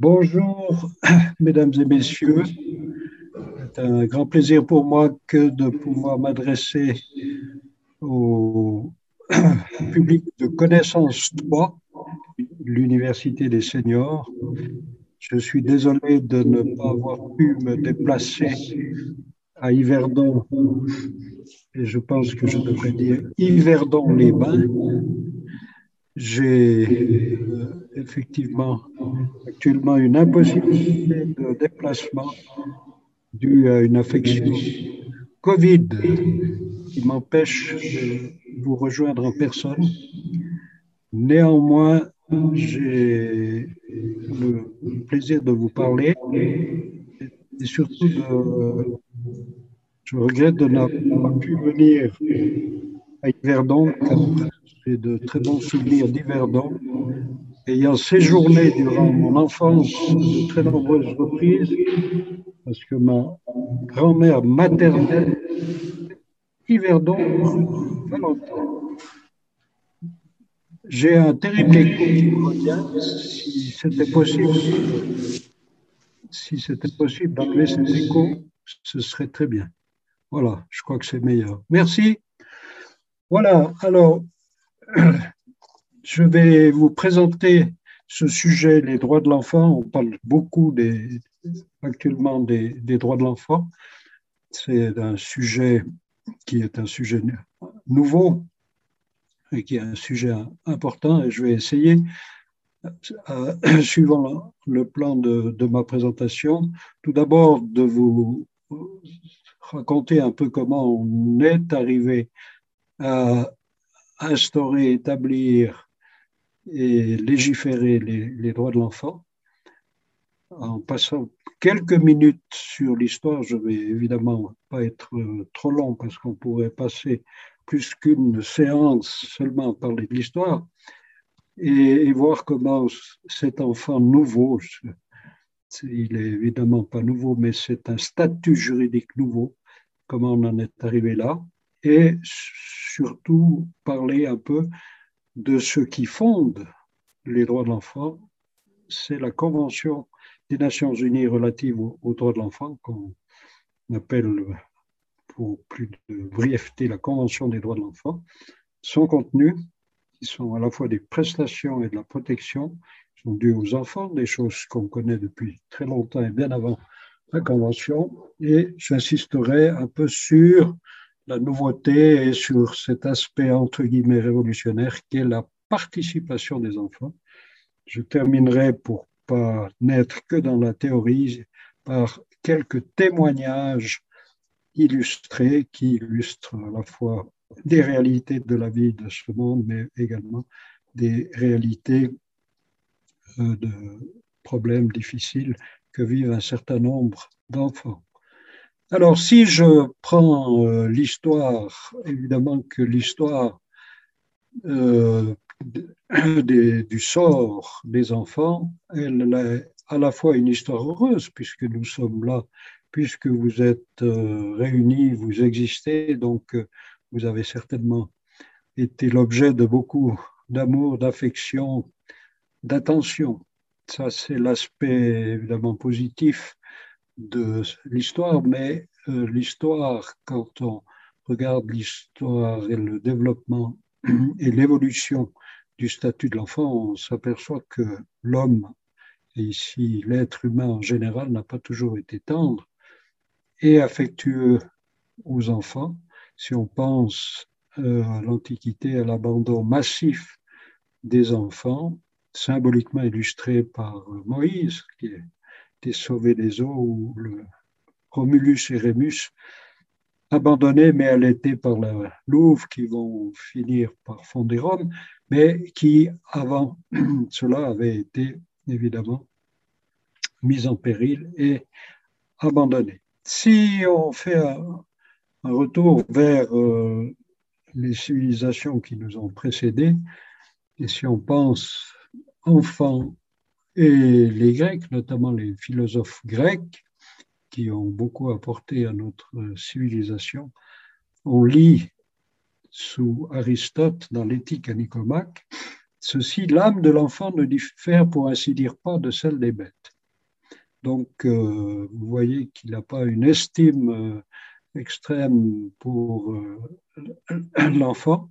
Bonjour, mesdames et messieurs. C'est un grand plaisir pour moi que de pouvoir m'adresser au public de Connaissance 3, l'Université des seniors. Je suis désolé de ne pas avoir pu me déplacer à Yverdon, et je pense que je devrais dire Yverdon-les-Bains. J'ai euh, effectivement actuellement une impossibilité de déplacement due à une affection Covid qui m'empêche de vous rejoindre en personne. Néanmoins, j'ai le plaisir de vous parler et surtout je regrette de n'avoir pas pu venir à Yverdon, j'ai de très bons souvenirs d'Yverdon, ayant séjourné durant mon enfance de très nombreuses reprises, parce que ma grand-mère maternelle, Yverdon, longtemps. J'ai un terrible écho. Si c'était possible, si c'était possible d'enlever ces échos, ce serait très bien. Voilà, je crois que c'est meilleur. Merci. Voilà, alors, je vais vous présenter ce sujet, les droits de l'enfant. On parle beaucoup actuellement des, droits de l'enfant. C'est un sujet qui est un sujet nouveau et qui est un sujet important. Et je vais essayer, euh, suivant le plan de ma présentation, tout d'abord de vous raconter un peu comment on est arrivé à instaurer, établir et légiférer les, droits de l'enfant. En passant quelques minutes sur l'histoire, je vais évidemment pas être trop long parce qu'on pourrait passer plus qu'une séance seulement à parler de l'histoire et, et, voir comment cet enfant nouveau, il est évidemment pas nouveau, mais c'est un statut juridique nouveau, comment on en est arrivé là, et surtout parler un peu de ce qui fonde les droits de l'enfant. C'est la Convention des Nations Unies relative aux, droits de l'enfant, qu'on appelle pour plus de brièveté la Convention des droits de l'enfant. Son contenu, qui sont à la fois des prestations et de la protection, sont dus aux enfants, des choses qu'on connaît depuis très longtemps et bien avant la Convention. Et j'insisterai un peu sur la nouveauté et sur cet aspect entre guillemets révolutionnaire qui est la participation des enfants. Je terminerai pour pas n'être que dans la théorie par quelques témoignages illustrés qui illustrent à la fois des réalités de la vie de ce monde, mais également des réalités euh, de problèmes difficiles que vivent un certain nombre d'enfants. Alors, si je prends euh, l'histoire, évidemment que l'histoire euh, du sort des enfants, elle est à la fois une histoire heureuse, puisque nous sommes là, puisque vous êtes euh, réunis, vous existez, donc vous avez certainement été l'objet de beaucoup d'amour, d'affection, d'attention. Ça, c'est l'aspect évidemment positif de l'histoire, mais euh, l'histoire, quand on regarde l'histoire et le développement et l'évolution du statut de l'enfant, on s'aperçoit que l'homme, et ici l'être humain en général, n'a pas toujours été tendre et affectueux aux enfants. Si on pense euh, à l'Antiquité, à l'abandon massif des enfants, symboliquement illustré par Moïse, qui a été sauvé des eaux, le Romulus et Rémus, abandonnés mais allaités par la Louve, qui vont finir par fonder Rome, mais qui, avant cela, avaient été évidemment mis en péril et abandonnés. Si on fait un, retour vers euh, les civilisations qui nous ont précédés, et si on pense enfants et les Grecs, notamment les philosophes grecs, qui ont beaucoup apporté à notre civilisation. On lit sous Aristote dans l'éthique à Nicomaque ceci, l'âme de l'enfant ne diffère pour ainsi dire pas de celle des bêtes. Donc, euh, vous voyez qu'il n'a pas une estime euh, extrême pour l'enfant,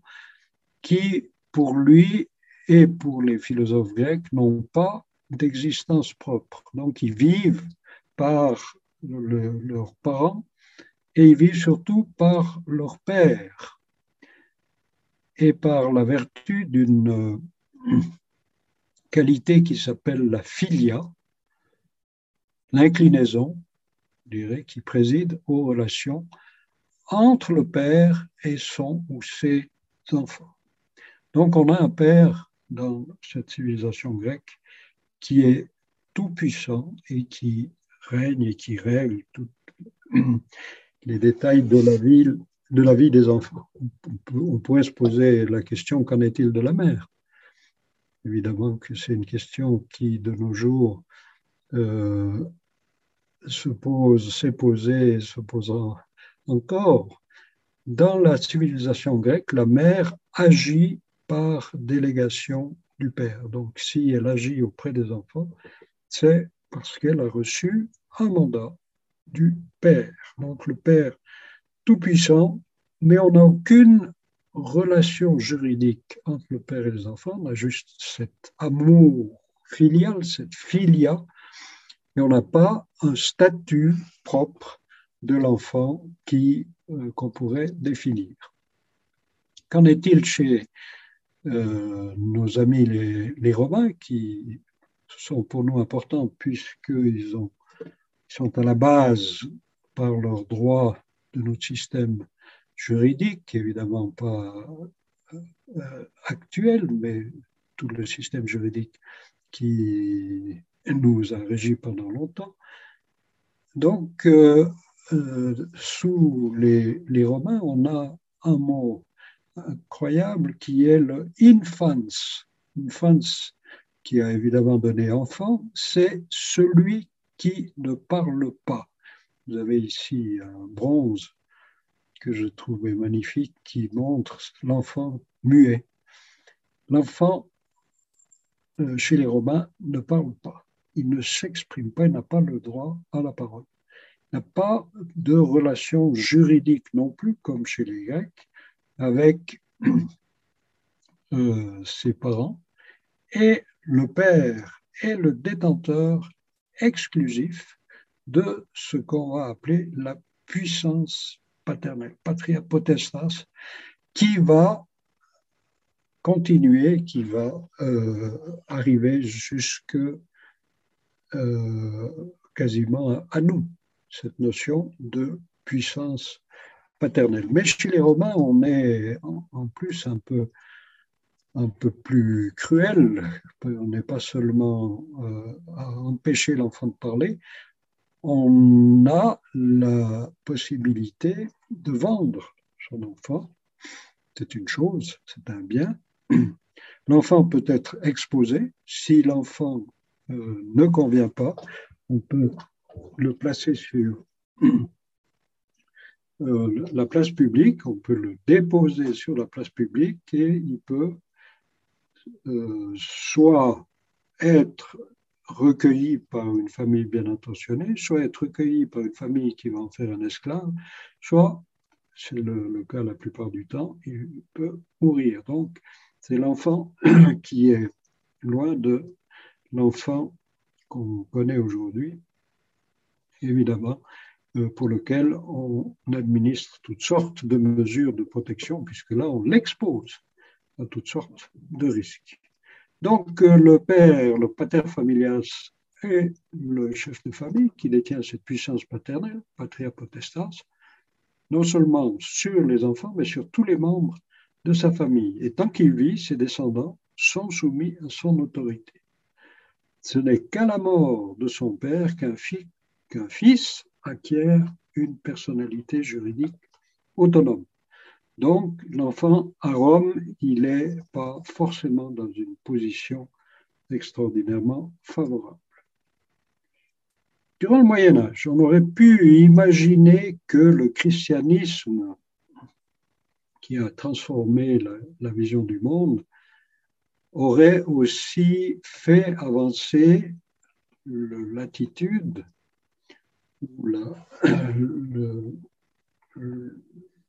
qui, pour lui et pour les philosophes grecs, n'ont pas d'existence propre. Donc, ils vivent par leurs parents et ils vivent surtout par leur père et par la vertu d'une qualité qui s'appelle la filia, l'inclinaison, je dirais, qui préside aux relations entre le père et son ou ses enfants. Donc on a un père dans cette civilisation grecque qui est tout puissant et qui règne et qui règle tous les détails de la vie, des enfants. On, pourrait se poser la question qu'en est-il de la mère? Évidemment que c'est une question qui, de nos jours, euh, se pose, s'est posée et se posera encore. Dans la civilisation grecque, la mère agit par délégation du père. Donc, si elle agit auprès des enfants, c'est parce qu'elle a reçu un mandat du père. Donc, le père tout-puissant, mais on n'a aucune relation juridique entre le père et les enfants, on a juste cet amour filial, cette filia, mais on n'a pas un statut propre de l'enfant qui euh, qu'on pourrait définir. Qu'en est-il chez euh, nos amis les, Romains, qui sont pour nous importants puisqu'ils ils sont à la base par leur droit de notre système juridique, évidemment pas euh, actuel, mais tout le système juridique qui nous a régi pendant longtemps. Donc, euh, euh, sous les, Romains, on a un mot incroyable qui est le infans. Infans, qui a évidemment donné enfant, c'est celui qui ne parle pas. Vous avez ici un bronze que je trouvais magnifique qui montre l'enfant muet. L'enfant, euh, chez les Romains, ne parle pas. Il ne s'exprime pas, il n'a pas le droit à la parole. Il n'a pas de relation juridique non plus, comme chez les Grecs, avec euh, ses parents. Et le père est le détenteur exclusif de ce qu'on va appeler la puissance paternelle, patria potestas, qui va continuer, qui va euh, arriver jusque euh, quasiment à nous, cette notion de puissance paternelle. Mais chez les Romains, on est en plus un peu un peu plus cruel. On n'est pas seulement euh, à empêcher l'enfant de parler, on a la possibilité de vendre son enfant. C'est une chose, c'est un bien. L'enfant peut être exposé. Si l'enfant euh, ne convient pas, on peut le placer sur euh, la place publique, on peut le déposer sur la place publique et il peut euh, soit être recueilli par une famille bien intentionnée, soit être recueilli par une famille qui va en faire un esclave, soit, c'est le, cas la plupart du temps, il peut mourir. Donc, c'est l'enfant qui est loin de l'enfant qu'on connaît aujourd'hui, évidemment, pour lequel on administre toutes sortes de mesures de protection, puisque là, on l'expose à toutes sortes de risques. Donc, euh, le père, le pater familias, est le chef de famille qui détient cette puissance paternelle, patria potestas, non seulement sur les enfants, mais sur tous les membres de sa famille. Et tant qu'il vit, ses descendants sont soumis à son autorité. Ce n'est qu'à la mort de son père qu'un fils acquiert une personnalité juridique autonome. Donc, l'enfant à Rome, il n'est pas forcément dans une position extraordinairement favorable. Durant le Moyen Âge, on aurait pu imaginer que le christianisme, qui a transformé la, vision du monde, aurait aussi fait avancer l'attitude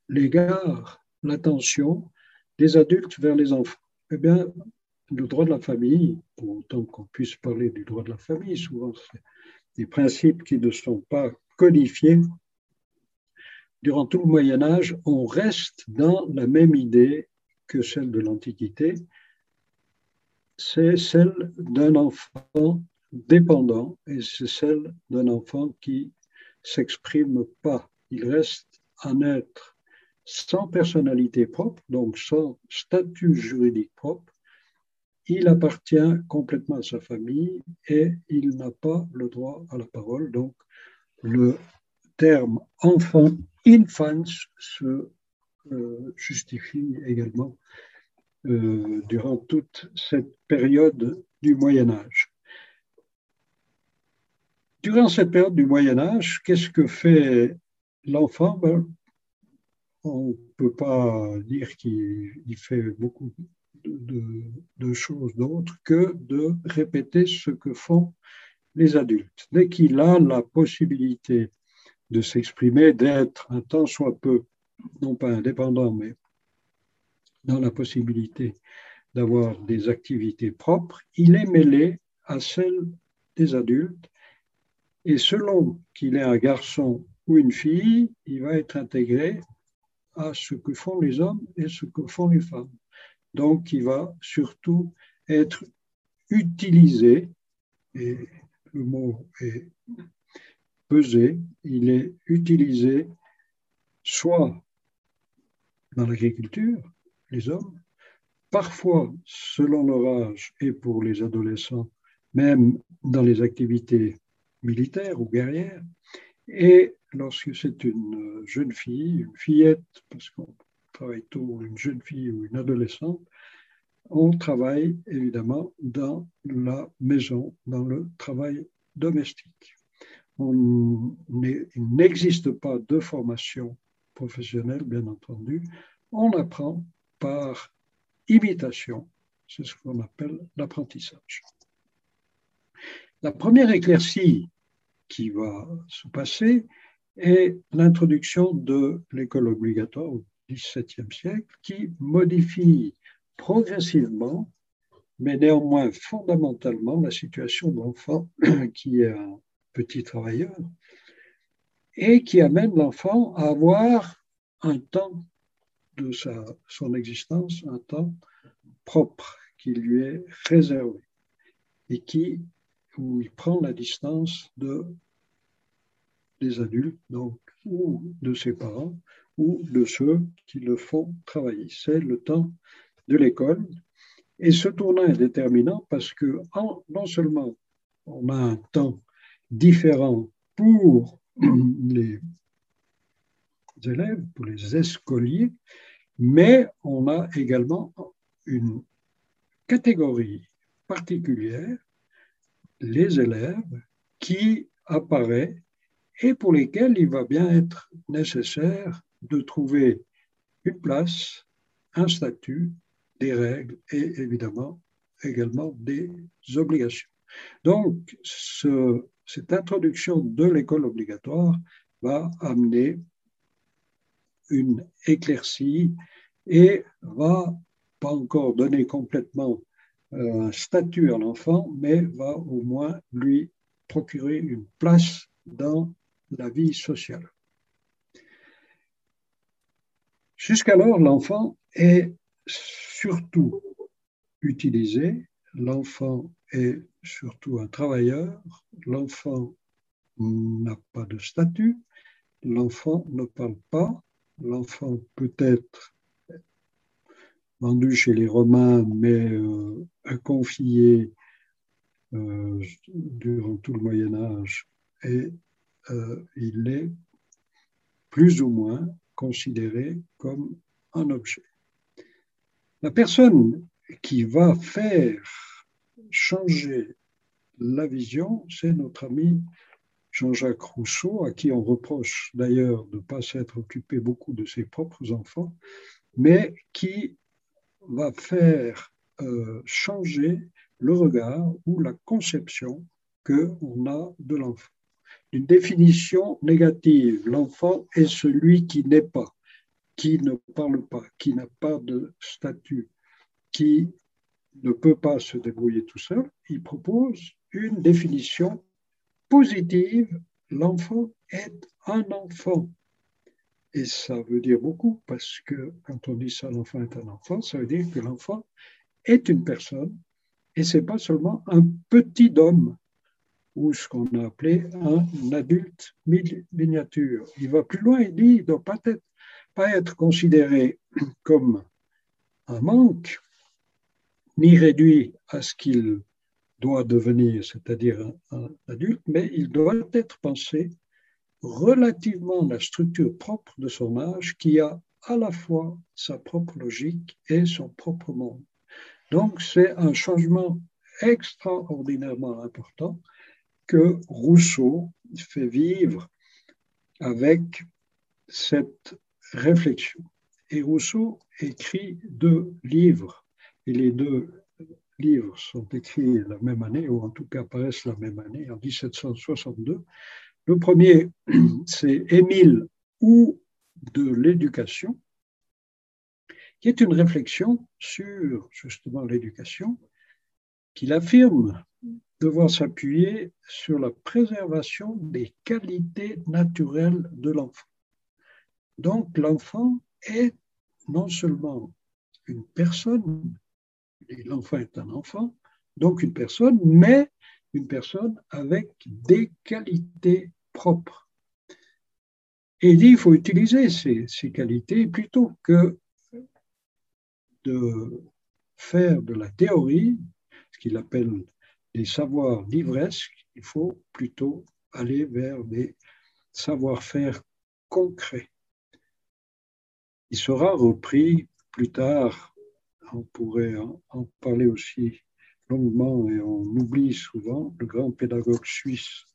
l'égard, l'attention des adultes vers les enfants. Eh bien, le droit de la famille, pour autant qu'on puisse parler du droit de la famille, souvent c'est des principes qui ne sont pas codifiés. Durant tout le Moyen Âge, on reste dans la même idée que celle de l'Antiquité, c'est celle d'un enfant dépendant et c'est celle d'un enfant qui s'exprime pas. Il reste un être sans personnalité propre, donc sans statut juridique propre. Il appartient complètement à sa famille et il n'a pas le droit à la parole. Donc, le terme enfant, infants, se euh, justifie également euh, durant toute cette période du Moyen Âge. Durant cette période du Moyen Âge, qu'est-ce que fait l'enfant? Ben, On ne peut pas dire qu'il fait beaucoup de, choses d'autres que de répéter ce que font les adultes. Dès qu'il a la possibilité de s'exprimer, d'être un temps soit peu, non pas indépendant, mais dans la possibilité d'avoir des activités propres, il est mêlé à celles des adultes. Et selon qu'il est un garçon ou une fille, il va être intégré à ce que font les hommes et ce que font les femmes. Donc, il va surtout être utilisé, et le mot est pesé, il est utilisé soit dans l'agriculture, les hommes, parfois selon leur âge et pour les adolescents, même dans les activités militaires ou guerrières, et lorsque c'est une jeune fille, une fillette, parce qu'on travaille tôt, une jeune fille ou une adolescente, on travaille évidemment dans la maison, dans le travail domestique. On il n'existe pas de formation professionnelle, bien entendu. On apprend par imitation. C'est ce qu'on appelle l'apprentissage. La première éclaircie qui va se passer est l'introduction de l'école obligatoire au XVIIe siècle qui modifie progressivement, mais néanmoins fondamentalement, la situation de l'enfant qui est un petit travailleur et qui amène l'enfant à avoir un temps de sa, son existence un temps propre qui lui est réservé et qui, où il prend la distance de, des adultes, donc, ou de ses parents, ou de ceux qui le font travailler. C'est le temps de l'école. Et ce tournant est déterminant parce que non seulement on a un temps différent pour les élèves, pour les escoliers, mais on a également une catégorie particulière, les élèves, qui apparaît et pour lesquels il va bien être nécessaire de trouver une place, un statut, des règles et évidemment également des obligations. Donc, cette introduction de l'école obligatoire va amener une éclaircie et va pas encore donner complètement euh, statut à l'enfant, mais va au moins lui procurer une place dans la vie sociale. Jusqu'alors, l'enfant est surtout utilisé, l'enfant est surtout un travailleur, l'enfant n'a pas de statut, l'enfant ne parle pas, l'enfant peut être vendu chez les Romains, mais euh, confié euh, durant tout le Moyen Âge, et euh, il est plus ou moins considéré comme un objet. La personne qui va faire changer la vision, c'est notre ami Jean-Jacques Rousseau, à qui on reproche d'ailleurs de ne pas s'être occupé beaucoup de ses propres enfants, mais qui va faire euh, changer le regard ou la conception qu'on a de l'enfant. Une définition négative, l'enfant est celui qui n'est pas, qui ne parle pas, qui n'a pas de statut, qui ne peut pas se débrouiller tout seul. Il propose une définition positive, l'enfant est un enfant. Et ça veut dire beaucoup parce que quand on dit ça, l'enfant est un enfant, ça veut dire que l'enfant est une personne et c'est pas seulement un petit homme ou ce qu'on a appelé un adulte miniature. Il va plus loin, il dit il ne doit pas être, pas être considéré comme un manque, ni réduit à ce qu'il doit devenir, c'est-à-dire un, adulte, mais il doit être pensé relativement la structure propre de son âge qui a à la fois sa propre logique et son propre monde. Donc c'est un changement extraordinairement important que Rousseau fait vivre avec cette réflexion. Et Rousseau écrit deux livres, et les deux livres sont écrits la même année, ou en tout cas paraissent la même année, en 1762. Le premier, c'est Émile ou de l'éducation, qui est une réflexion sur justement l'éducation, qu'il affirme devoir s'appuyer sur la préservation des qualités naturelles de l'enfant. Donc l'enfant est non seulement une personne, l'enfant est un enfant, donc une personne, mais une personne avec des qualités Et il dit qu'il faut utiliser ces, qualités plutôt que de faire de la théorie, ce qu'il appelle des savoirs livresques, il faut plutôt aller vers des savoir-faire concrets. Il sera repris plus tard, on pourrait en parler aussi longuement et on oublie souvent, le grand pédagogue suisse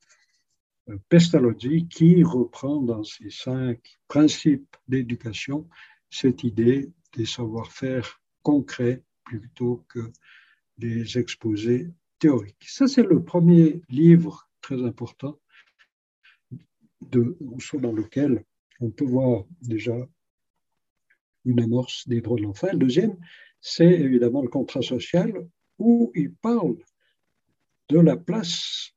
Pestalozzi qui reprend dans ses cinq principes d'éducation cette idée des savoir-faire concrets plutôt que des exposés théoriques. Ça, c'est le premier livre très important de dans lequel on peut voir déjà une amorce des droits de l'enfant. Le deuxième, c'est évidemment le contrat social où il parle de la place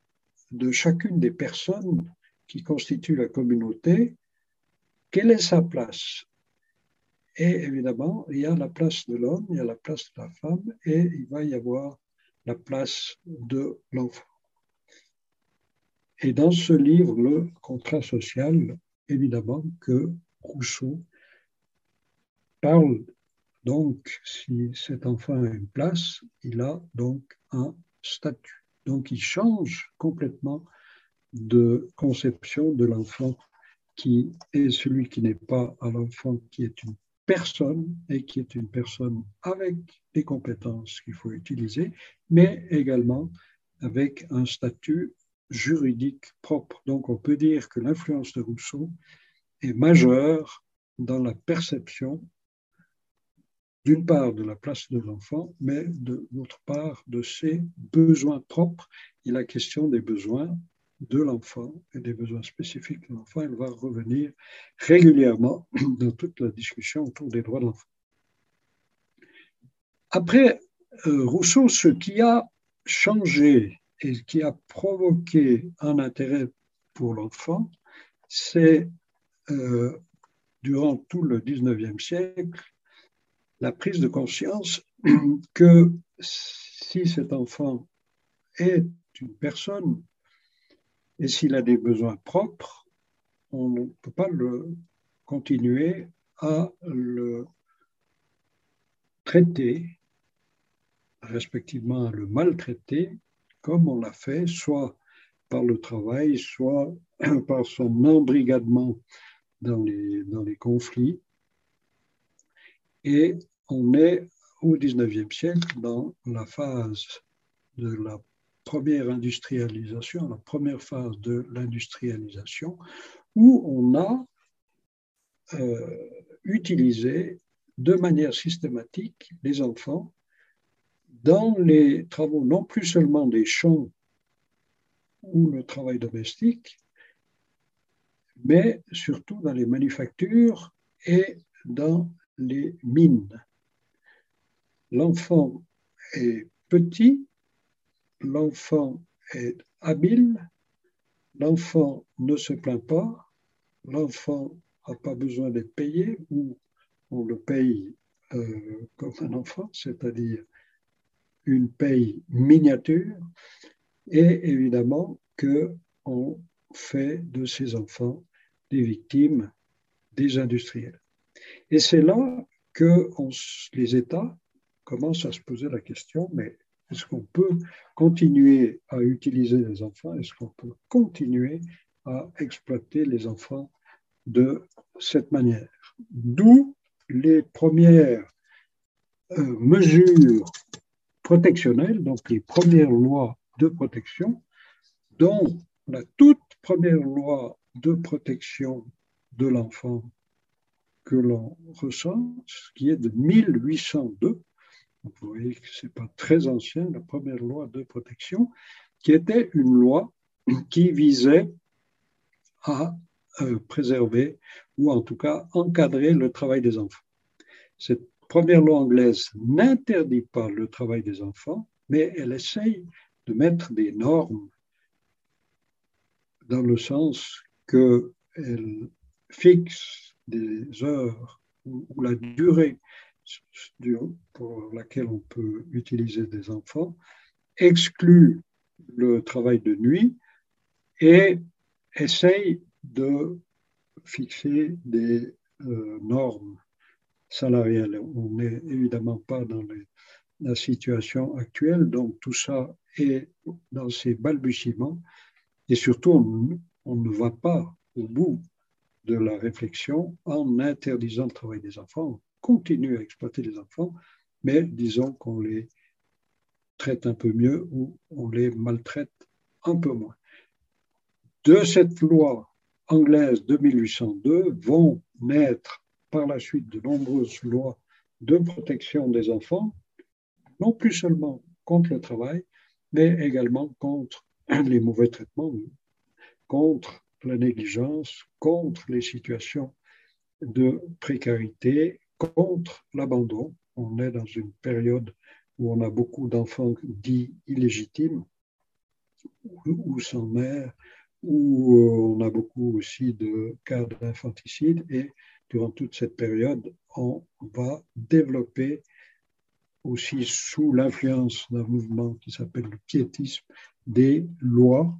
de chacune des personnes qui constituent la communauté. Quelle est sa place? Et évidemment, il y a la place de l'homme, il y a la place de la femme, et il va y avoir la place de l'enfant. Et dans ce livre, le contrat social, évidemment que Rousseau parle donc, si cet enfant a une place, il a donc un statut. Donc, il change complètement de conception de l'enfant qui est celui qui n'est pas un enfant qui est une personne et qui est une personne avec des compétences qu'il faut utiliser, mais également avec un statut juridique propre. Donc on peut dire que l'influence de Rousseau est majeure dans la perception d'une part de la place de l'enfant, mais de l'autre part de ses besoins propres. Il a question des besoins de l'enfant et des besoins spécifiques de l'enfant, elle va revenir régulièrement dans toute la discussion autour des droits de l'enfant. Après euh, Rousseau, ce qui a changé et qui a provoqué un intérêt pour l'enfant, c'est euh, durant tout le 19e siècle la prise de conscience que si cet enfant est une personne et s'il a des besoins propres, on ne peut pas le continuer à le traiter, respectivement à le maltraiter, comme on l'a fait, soit par le travail, soit par son embrigadement dans les, dans les conflits. Et on est au XIXe siècle dans la phase de la première industrialisation, la première phase de l'industrialisation, où on a euh, utilisé de manière systématique les enfants dans les travaux non plus seulement des champs ou le travail domestique, mais surtout dans les manufactures et dans les mines. L'enfant est petit, l'enfant est habile, l'enfant ne se plaint pas, l'enfant n'a pas besoin d'être payé ou on le paye euh, comme un enfant, c'est-à-dire une paye miniature, et évidemment qu'on fait de ces enfants des victimes des industriels. Et c'est là que les États commencent à se poser la question, mais est-ce qu'on peut continuer à utiliser les enfants? Est-ce qu'on peut continuer à exploiter les enfants de cette manière? D'où les premières euh, mesures protectionnelles, donc les premières lois de protection, dont la toute première loi de protection de l'enfant que l'on recense, qui est de 1802. Vous voyez que ce n'est pas très ancien, la première loi de protection, qui était une loi qui visait à euh, préserver ou en tout cas encadrer le travail des enfants. Cette première loi anglaise n'interdit pas le travail des enfants, mais elle essaye de mettre des normes dans le sens qu'elle fixe des heures ou, la durée pour laquelle on peut utiliser des enfants, exclut le travail de nuit et essaye de fixer des euh, normes salariales. On n'est évidemment pas dans la situation actuelle, donc tout ça est dans ses balbutiements et surtout on ne va pas au bout de la réflexion en interdisant le travail des enfants. On continue à exploiter les enfants, mais disons qu'on les traite un peu mieux ou on les maltraite un peu moins. De cette loi anglaise de 1802 vont naître par la suite de nombreuses lois de protection des enfants, non plus seulement contre le travail, mais également contre les mauvais traitements, contre la négligence, contre les situations de précarité, contre l'abandon. On est dans une période où on a beaucoup d'enfants dits illégitimes ou sans mère, où on a beaucoup aussi de cas d'infanticide et durant toute cette période, on va développer aussi sous l'influence d'un mouvement qui s'appelle le piétisme, des lois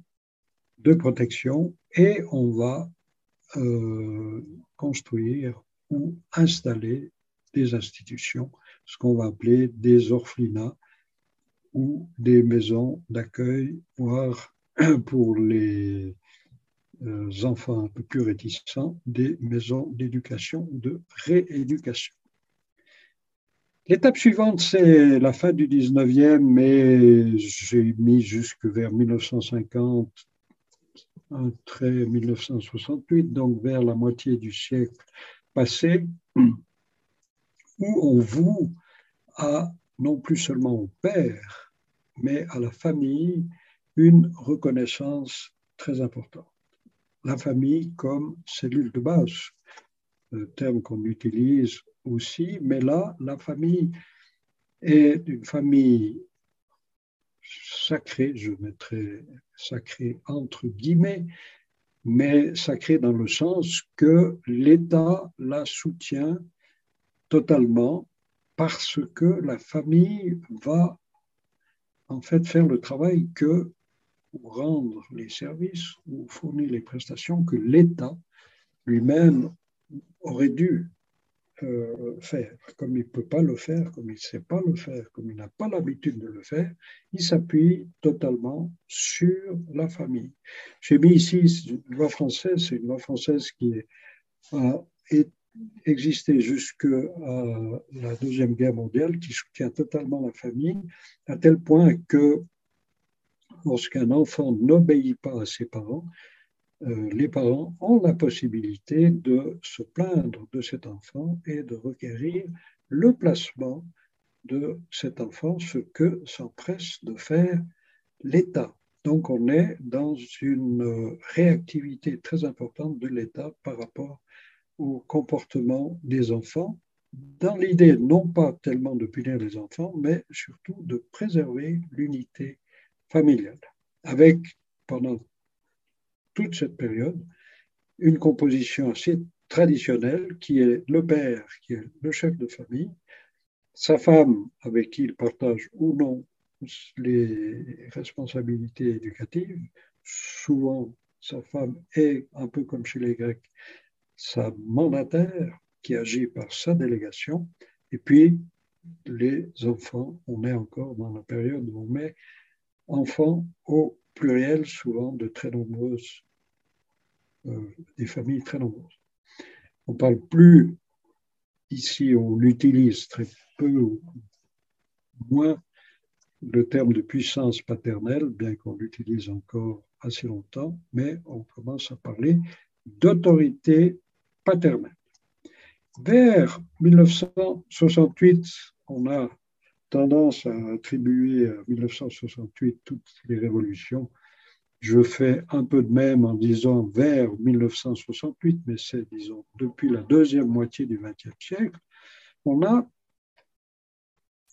de protection et on va euh, construire ou installer des institutions, ce qu'on va appeler des orphelinats ou des maisons d'accueil, voire pour les euh, enfants un peu plus réticents, des maisons d'éducation de rééducation. L'étape suivante, c'est la fin du 19e, mais j'ai mis jusque vers 1950 trait 1968, donc vers la moitié du siècle passé, où on voue à non plus seulement au père, mais à la famille une reconnaissance très importante. La famille comme cellule de base, le terme qu'on utilise aussi, mais là, la famille est une famille sacrée, je mettrai sacré entre guillemets, mais sacré dans le sens que l'État la soutient totalement parce que la famille va en fait faire le travail que, ou rendre les services ou fournir les prestations que l'État lui-même aurait dû faire. Comme il ne peut pas le faire, comme il ne sait pas le faire, comme il n'a pas l'habitude de le faire, il s'appuie totalement sur la famille. J'ai mis ici une loi française, c'est une loi française qui a existé jusqu'à la Deuxième Guerre mondiale, qui soutient totalement la famille, à tel point que lorsqu'un enfant n'obéit pas à ses parents, les parents ont la possibilité de se plaindre de cet enfant et de requérir le placement de cet enfant, ce que s'empresse de faire l'État. Donc on est dans une réactivité très importante de l'État par rapport au comportement des enfants, dans l'idée non pas tellement de punir les enfants, mais surtout de préserver l'unité familiale, avec pendant toute cette période une composition assez traditionnelle qui est le père, qui est le chef de famille, sa femme avec qui il partage ou non les responsabilités éducatives. Souvent, sa femme est, un peu comme chez les Grecs, sa mandataire qui agit par sa délégation. Et puis, les enfants, on est encore dans la période où on met enfants au pluriel, souvent de très nombreuses, des familles très nombreuses. On ne parle plus, ici on l'utilise très peu ou moins le terme de puissance paternelle, bien qu'on l'utilise encore assez longtemps, mais on commence à parler d'autorité paternelle. Vers 1968, on a tendance à attribuer à 1968 toutes les révolutions. Je fais un peu de même en disant vers 1968, mais c'est, disons, depuis la deuxième moitié du XXe siècle, on a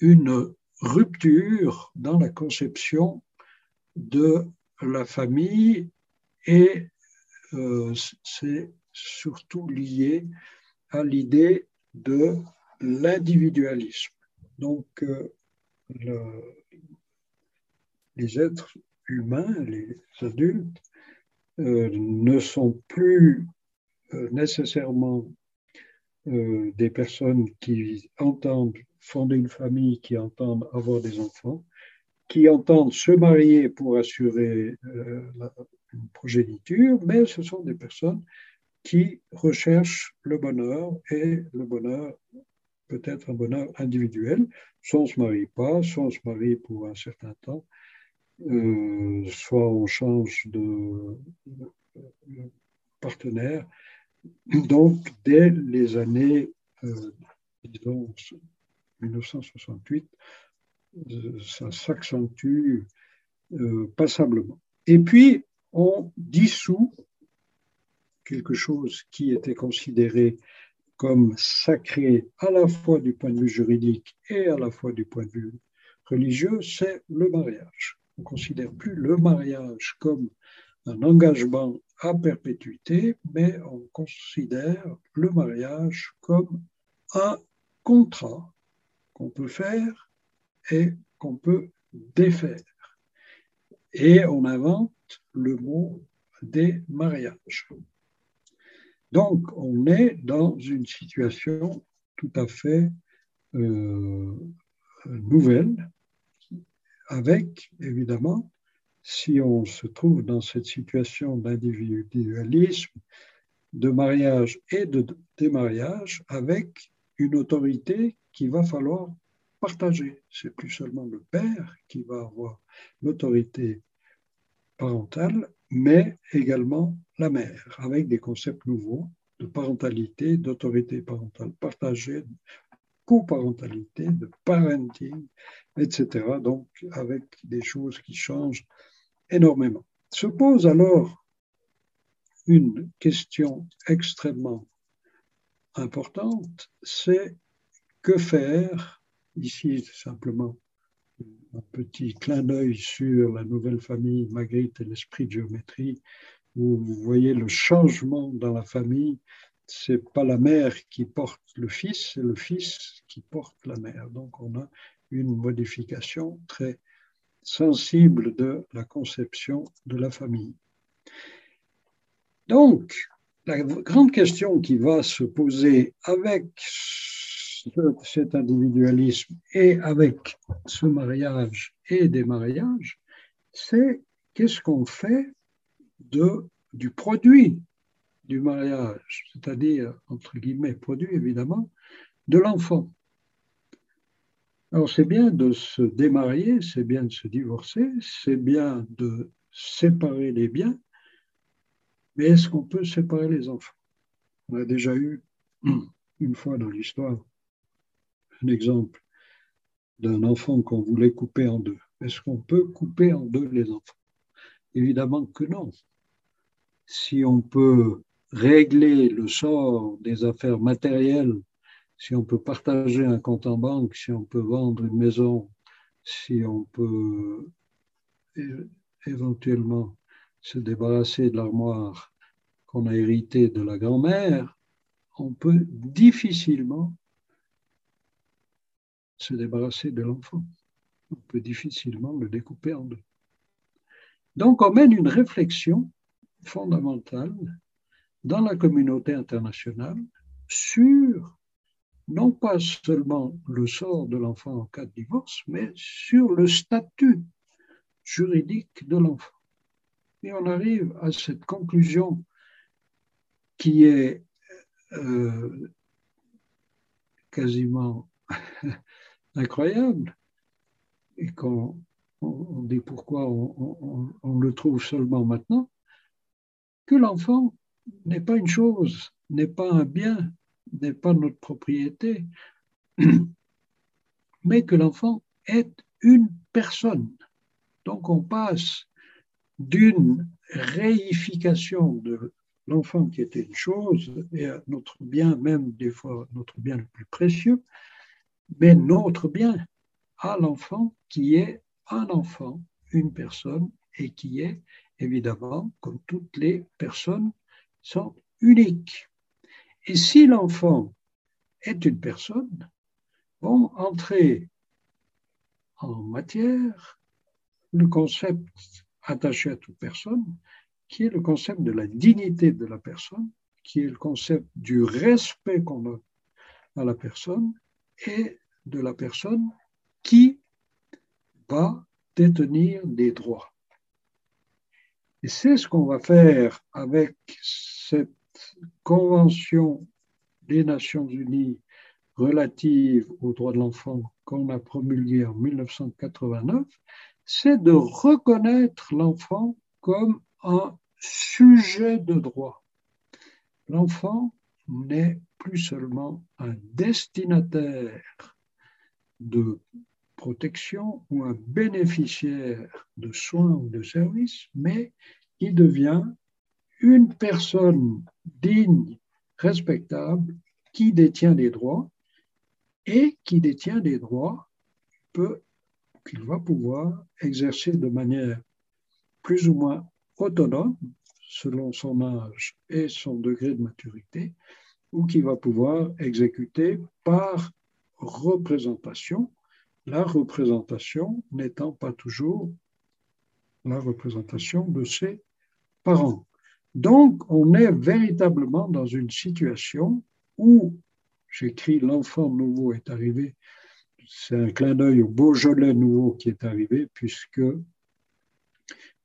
une rupture dans la conception de la famille et euh, c'est surtout lié à l'idée de l'individualisme. Donc, euh, les êtres humains, les adultes, euh, ne sont plus nécessairement des personnes qui entendent fonder une famille, qui entendent avoir des enfants, qui entendent se marier pour assurer euh, une progéniture, mais ce sont des personnes qui recherchent le bonheur et le bonheur peut être un bonheur individuel. Soit on ne se marie pas, soit on se marie pour un certain temps, euh, soit on change de, partenaire. Donc, dès les années, euh, disons, 1968, euh, ça s'accentue euh, passablement. Et puis, on dissout quelque chose qui était considéré comme sacré à la fois du point de vue juridique et à la fois du point de vue religieux, c'est le mariage. On considère plus le mariage comme un engagement à perpétuité, mais on considère le mariage comme un contrat qu'on peut faire et qu'on peut défaire. Et on invente le mot des mariages. Donc, on est dans une situation tout à fait euh, nouvelle, avec, évidemment, si on se trouve dans cette situation d'individualisme, de mariage et de démariage, avec une autorité qu'il va falloir partager. C'est plus seulement le père qui va avoir l'autorité parentale, mais également la mère, avec des concepts nouveaux de parentalité, d'autorité parentale partagée, coparentalité, de parenting, etc. Donc, avec des choses qui changent énormément. Se pose alors une question extrêmement importante, c'est que faire Ici, simplement un petit clin d'œil sur la nouvelle famille Magritte et l'esprit de géométrie, où vous voyez le changement dans la famille. C'est pas la mère qui porte le fils, c'est le fils qui porte la mère. Donc, on a une modification très sensible de la conception de la famille. Donc, la grande question qui va se poser avec cet individualisme et avec ce mariage et des mariages, c'est qu'est-ce qu'on fait du produit du mariage, c'est-à-dire, entre guillemets, produit évidemment, de l'enfant. Alors c'est bien de se démarier, c'est bien de se divorcer, c'est bien de séparer les biens, mais est-ce qu'on peut séparer les enfants? On a déjà eu, une fois dans l'histoire, un exemple d'un enfant qu'on voulait couper en deux. Est-ce qu'on peut couper en deux les enfants? Évidemment que non. Si on peut régler le sort des affaires matérielles, si on peut partager un compte en banque, si on peut vendre une maison, si on peut éventuellement se débarrasser de l'armoire qu'on a héritée de la grand-mère, on peut difficilement se débarrasser de l'enfant. On peut difficilement le découper en deux. Donc on mène une réflexion fondamentale dans la communauté internationale sur non pas seulement le sort de l'enfant en cas de divorce, mais sur le statut juridique de l'enfant. Et on arrive à cette conclusion qui est euh, quasiment incroyable et qu'on on, dit pourquoi on, le trouve seulement maintenant, que l'enfant n'est pas une chose, n'est pas un bien, n'est pas notre propriété, mais que l'enfant est une personne. Donc on passe d'une réification de l'enfant qui était une chose et notre bien, même des fois notre bien le plus précieux, mais notre bien à l'enfant qui est un enfant, une personne, et qui est évidemment, comme toutes les personnes, sont uniques. Et si l'enfant est une personne, vont entrer en matière le concept attaché à toute personne, qui est le concept de la dignité de la personne, qui est le concept du respect qu'on a à la personne et de la personne qui va détenir des droits. Et c'est ce qu'on va faire avec cette convention des Nations Unies relative aux droits de l'enfant qu'on a promulguée en 1989, c'est de reconnaître l'enfant comme un sujet de droit. L'enfant n'est plus seulement un destinataire de protection ou un bénéficiaire de soins ou de services, mais il devient une personne digne, respectable, qui détient des droits et qui détient des droits qu'il va pouvoir exercer de manière plus ou moins autonome selon son âge et son degré de maturité, ou qui va pouvoir exécuter par représentation, la représentation n'étant pas toujours la représentation de ses parents. Donc, on est véritablement dans une situation où, j'écris l'enfant nouveau est arrivé, c'est un clin d'œil au Beaujolais nouveau qui est arrivé, puisque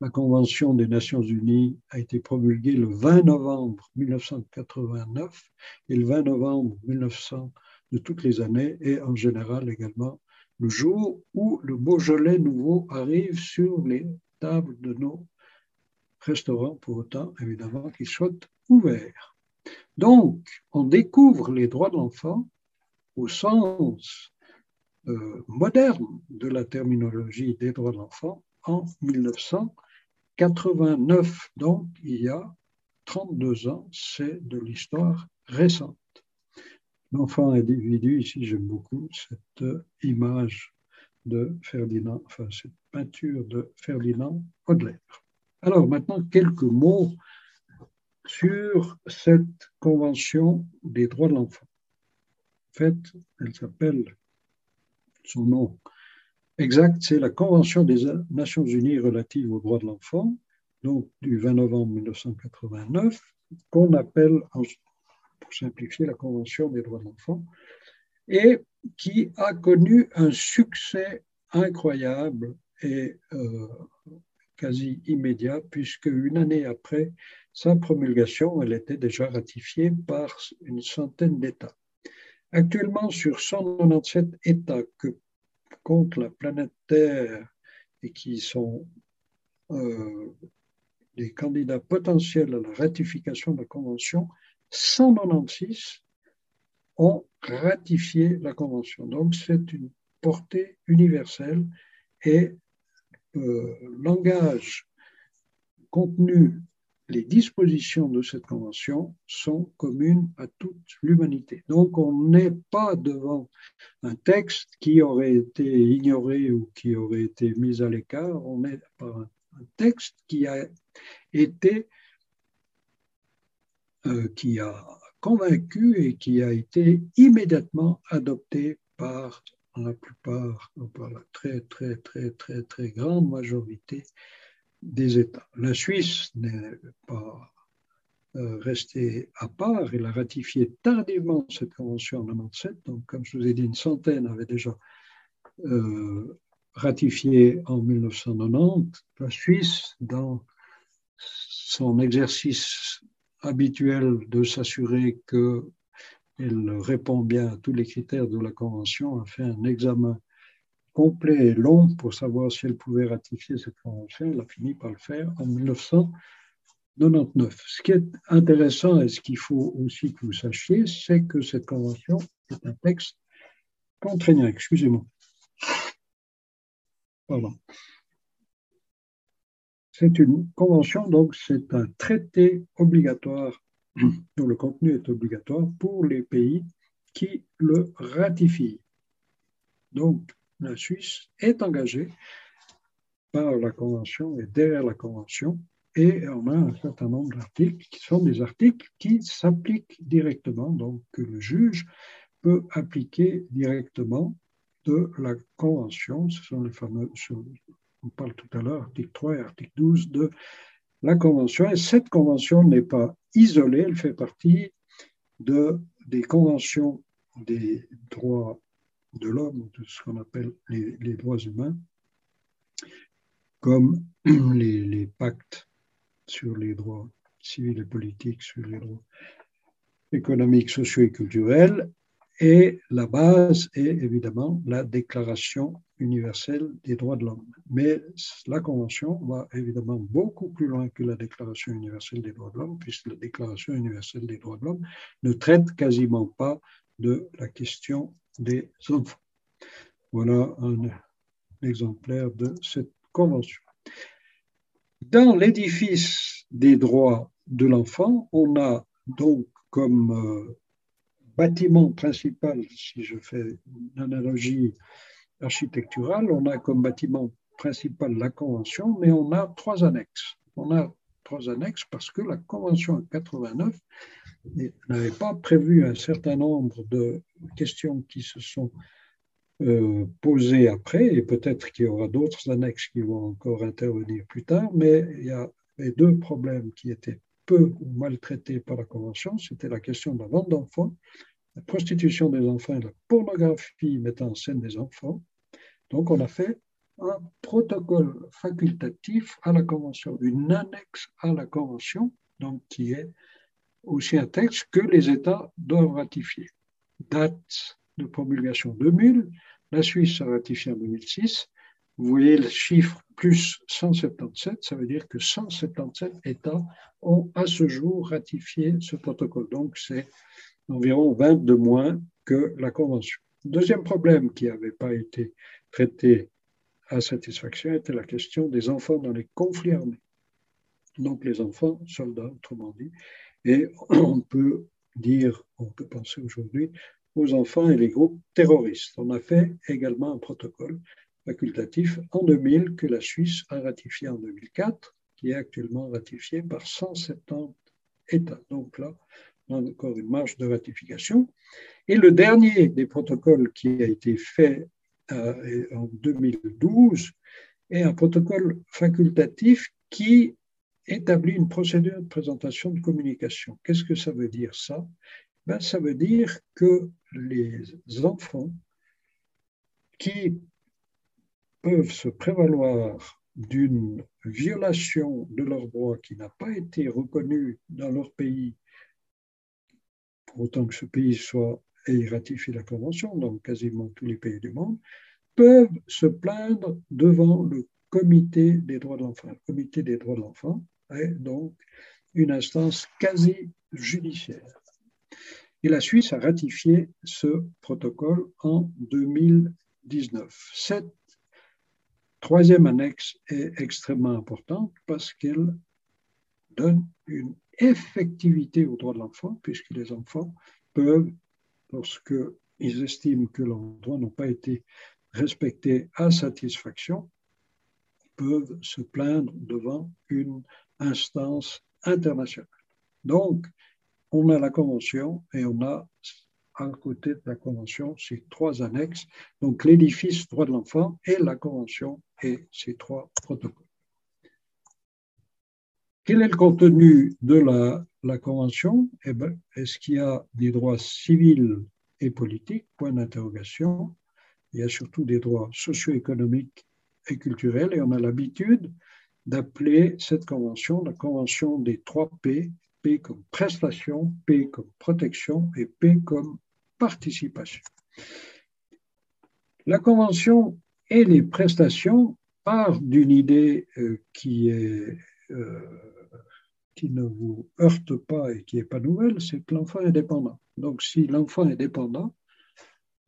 la Convention des Nations Unies a été promulguée le 20 novembre 1989 et le 20 novembre 1900 de toutes les années et en général également le jour où le Beaujolais nouveau arrive sur les tables de nos restaurants, pour autant évidemment qu'ils soient ouverts. Donc, on découvre les droits de l'enfant au sens euh, moderne de la terminologie des droits de l'enfant en 1900 89, donc il y a 32 ans, c'est de l'histoire récente. L'enfant individu, ici j'aime beaucoup cette image de Ferdinand, enfin cette peinture de Ferdinand Hodler. Alors maintenant, quelques mots sur cette Convention des droits de l'enfant. En fait, elle s'appelle, son nom exact, c'est la Convention des Nations Unies relative aux droits de l'enfant, donc du 20 novembre 1989, qu'on appelle, pour simplifier, la Convention des droits de l'enfant, et qui a connu un succès incroyable et euh, quasi immédiat, puisque une année après sa promulgation, elle était déjà ratifiée par une centaine d'États. Actuellement, sur 197 États que contre la planète Terre et qui sont euh, des candidats potentiels à la ratification de la Convention, 196 ont ratifié la Convention. Donc c'est une portée universelle et le langage contenu les dispositions de cette convention sont communes à toute l'humanité. Donc on n'est pas devant un texte qui aurait été ignoré ou qui aurait été mis à l'écart, on est par un, texte qui a été, euh, qui a convaincu et qui a été immédiatement adopté par la plupart, par la très très très très très grande majorité des États. La Suisse n'est pas euh, restée à part, elle a ratifié tardivement cette convention en 1997, donc comme je vous ai dit, une centaine avait déjà euh, ratifié en 1990. La Suisse, dans son exercice habituel de s'assurer qu'elle répond bien à tous les critères de la Convention, a fait un examen complet et long pour savoir si elle pouvait ratifier cette convention. Elle a fini par le faire en 1999. Ce qui est intéressant et ce qu'il faut aussi que vous sachiez, c'est que cette convention est un texte contraignant. Excusez-moi. Pardon. C'est une convention, donc c'est un traité obligatoire dont le contenu est obligatoire pour les pays qui le ratifient. Donc, la Suisse est engagée par la Convention et derrière la Convention, et on a un certain nombre d'articles qui sont des articles qui s'appliquent directement, donc que le juge peut appliquer directement de la Convention. Ce sont les fameux, on parle tout à l'heure, article 3 et article 12 de la Convention. Et cette Convention n'est pas isolée, elle fait partie de, des conventions des droits de l'homme, de ce qu'on appelle les, droits humains, comme les, pactes sur les droits civils et politiques, sur les droits économiques, sociaux et culturels. Et la base est évidemment la Déclaration universelle des droits de l'homme. Mais la Convention va évidemment beaucoup plus loin que la Déclaration universelle des droits de l'homme, puisque la Déclaration universelle des droits de l'homme ne traite quasiment pas de la question des enfants. Voilà un, exemplaire de cette convention. Dans l'édifice des droits de l'enfant, on a donc comme euh, bâtiment principal, si je fais une analogie architecturale, on a comme bâtiment principal la Convention, mais on a trois annexes. On a trois annexes parce que la Convention 89 n'avait pas prévu un certain nombre de questions qui se sont euh, posées après, et peut-être qu'il y aura d'autres annexes qui vont encore intervenir plus tard, mais il y a deux problèmes qui étaient peu ou mal traités par la Convention, c'était la question de la vente d'enfants, la prostitution des enfants et la pornographie mettant en scène des enfants. Donc on a fait un protocole facultatif à la Convention, une annexe à la Convention, donc qui est aussi un texte que les États doivent ratifier. Date de promulgation 2000, la Suisse a ratifié en 2006. Vous voyez le chiffre plus 177, ça veut dire que 177 États ont à ce jour ratifié ce protocole. Donc c'est environ 20 de moins que la Convention. Deuxième problème qui n'avait pas été traité à satisfaction était la question des enfants dans les conflits armés. Donc les enfants, soldats, autrement dit, et on peut dire, on peut penser aujourd'hui aux enfants et les groupes terroristes. On a fait également un protocole facultatif en 2000 que la Suisse a ratifié en 2004, qui est actuellement ratifié par 170 États. Donc là, encore une marge de ratification. Et le dernier des protocoles qui a été fait euh, en 2012 est un protocole facultatif qui établit une procédure de présentation de communication. Qu'est-ce que ça veut dire ça? Ben, Ça veut dire que les enfants qui peuvent se prévaloir d'une violation de leurs droits qui n'a pas été reconnue dans leur pays, pour autant que ce pays soit et ratifié la Convention, donc quasiment tous les pays du monde, peuvent se plaindre devant le Comité des droits de l'enfant. Le Comité des droits de l'enfant est donc une instance quasi judiciaire. Et la Suisse a ratifié ce protocole en 2004. 19. Cette troisième annexe est extrêmement importante parce qu'elle donne une effectivité aux droits de l'enfant, puisque les enfants peuvent, lorsqu'ils estiment que leurs droits n'ont pas été respectés à satisfaction, peuvent se plaindre devant une instance internationale. Donc, on a la Convention et on a à côté de la Convention ces trois annexes, donc l'édifice droit de l'enfant et la Convention et ces trois protocoles. Quel est le contenu de la, Convention? Eh ben, Est-ce qu'il y a des droits civils et politiques? Il y a surtout des droits socio-économiques et culturels et on a l'habitude d'appeler cette convention la convention des trois P, P comme prestation, P comme protection et P comme participation. La convention et les prestations partent d'une idée euh, qui, est, qui ne vous heurte pas et qui n'est pas nouvelle, c'est que l'enfant est dépendant. Donc si l'enfant est dépendant,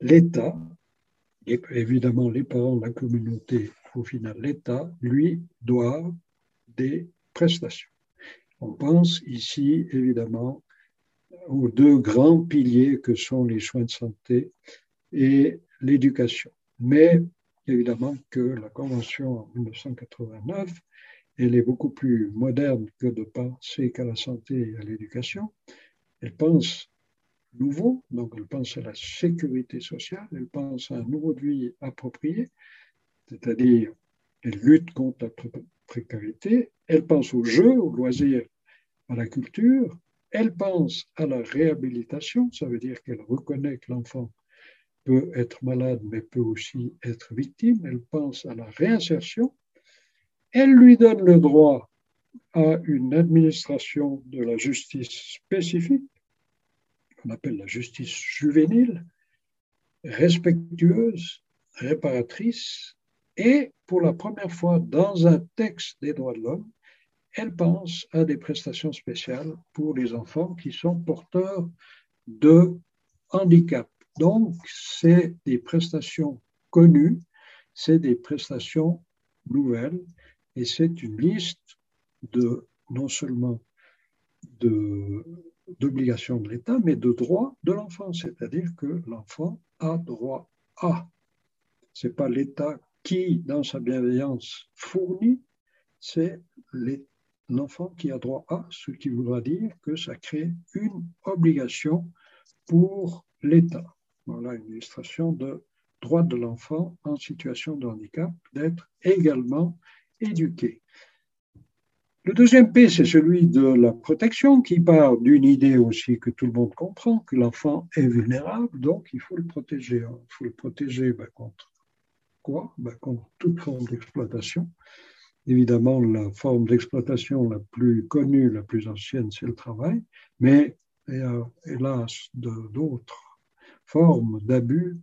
l'État, évidemment les parents, la communauté, au final l'État, lui, doit des prestations. On pense ici évidemment aux deux grands piliers que sont les soins de santé et l'éducation. Mais évidemment que la Convention en 1989, elle est beaucoup plus moderne que de penser qu'à la santé et à l'éducation. Elle pense nouveau, donc elle pense à la sécurité sociale, elle pense à un nouveau de vie approprié, c'est-à-dire elle lutte contre la précarité, elle pense au jeu, au loisir, à la culture, elle pense à la réhabilitation, ça veut dire qu'elle reconnaît que l'enfant peut être malade, mais peut aussi être victime. Elle pense à la réinsertion. Elle lui donne le droit à une administration de la justice spécifique, qu'on appelle la justice juvénile, respectueuse, réparatrice, et pour la première fois dans un texte des droits de l'homme, elle pense à des prestations spéciales pour les enfants qui sont porteurs de handicap. Donc, c'est des prestations connues, c'est des prestations nouvelles, et c'est une liste de non seulement d'obligations de, de l'État, mais de droits de l'enfant, c'est-à-dire que l'enfant a droit à. Ce n'est pas l'État qui, dans sa bienveillance, fournit, c'est l'enfant qui a droit à, ce qui voudra dire que ça crée une obligation pour l'État. Voilà une illustration de droit de l'enfant en situation de handicap d'être également éduqué. Le deuxième P, c'est celui de la protection qui part d'une idée aussi que tout le monde comprend, que l'enfant est vulnérable, donc il faut le protéger. Il faut le protéger ben, contre quoi? Ben, Contre toute forme d'exploitation. Évidemment, la forme d'exploitation la plus connue, la plus ancienne, c'est le travail, mais il y a hélas d'autres formes d'abus.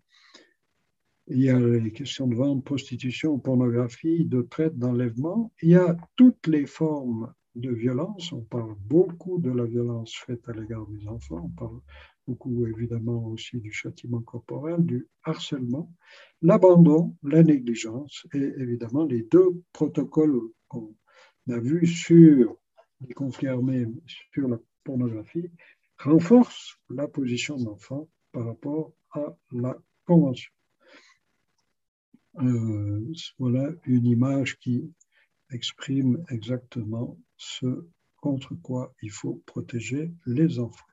Il y a les questions de vente, prostitution, pornographie, de traite, d'enlèvement. Il y a toutes les formes de violence. On parle beaucoup de la violence faite à l'égard des enfants. On parle beaucoup évidemment aussi du châtiment corporel, du harcèlement, l'abandon, la négligence et évidemment les deux protocoles qu'on a vus sur les conflits armés, sur la pornographie, renforcent la position de l'enfant par rapport à la Convention. Euh, voilà une image qui exprime exactement ce contre quoi il faut protéger les enfants.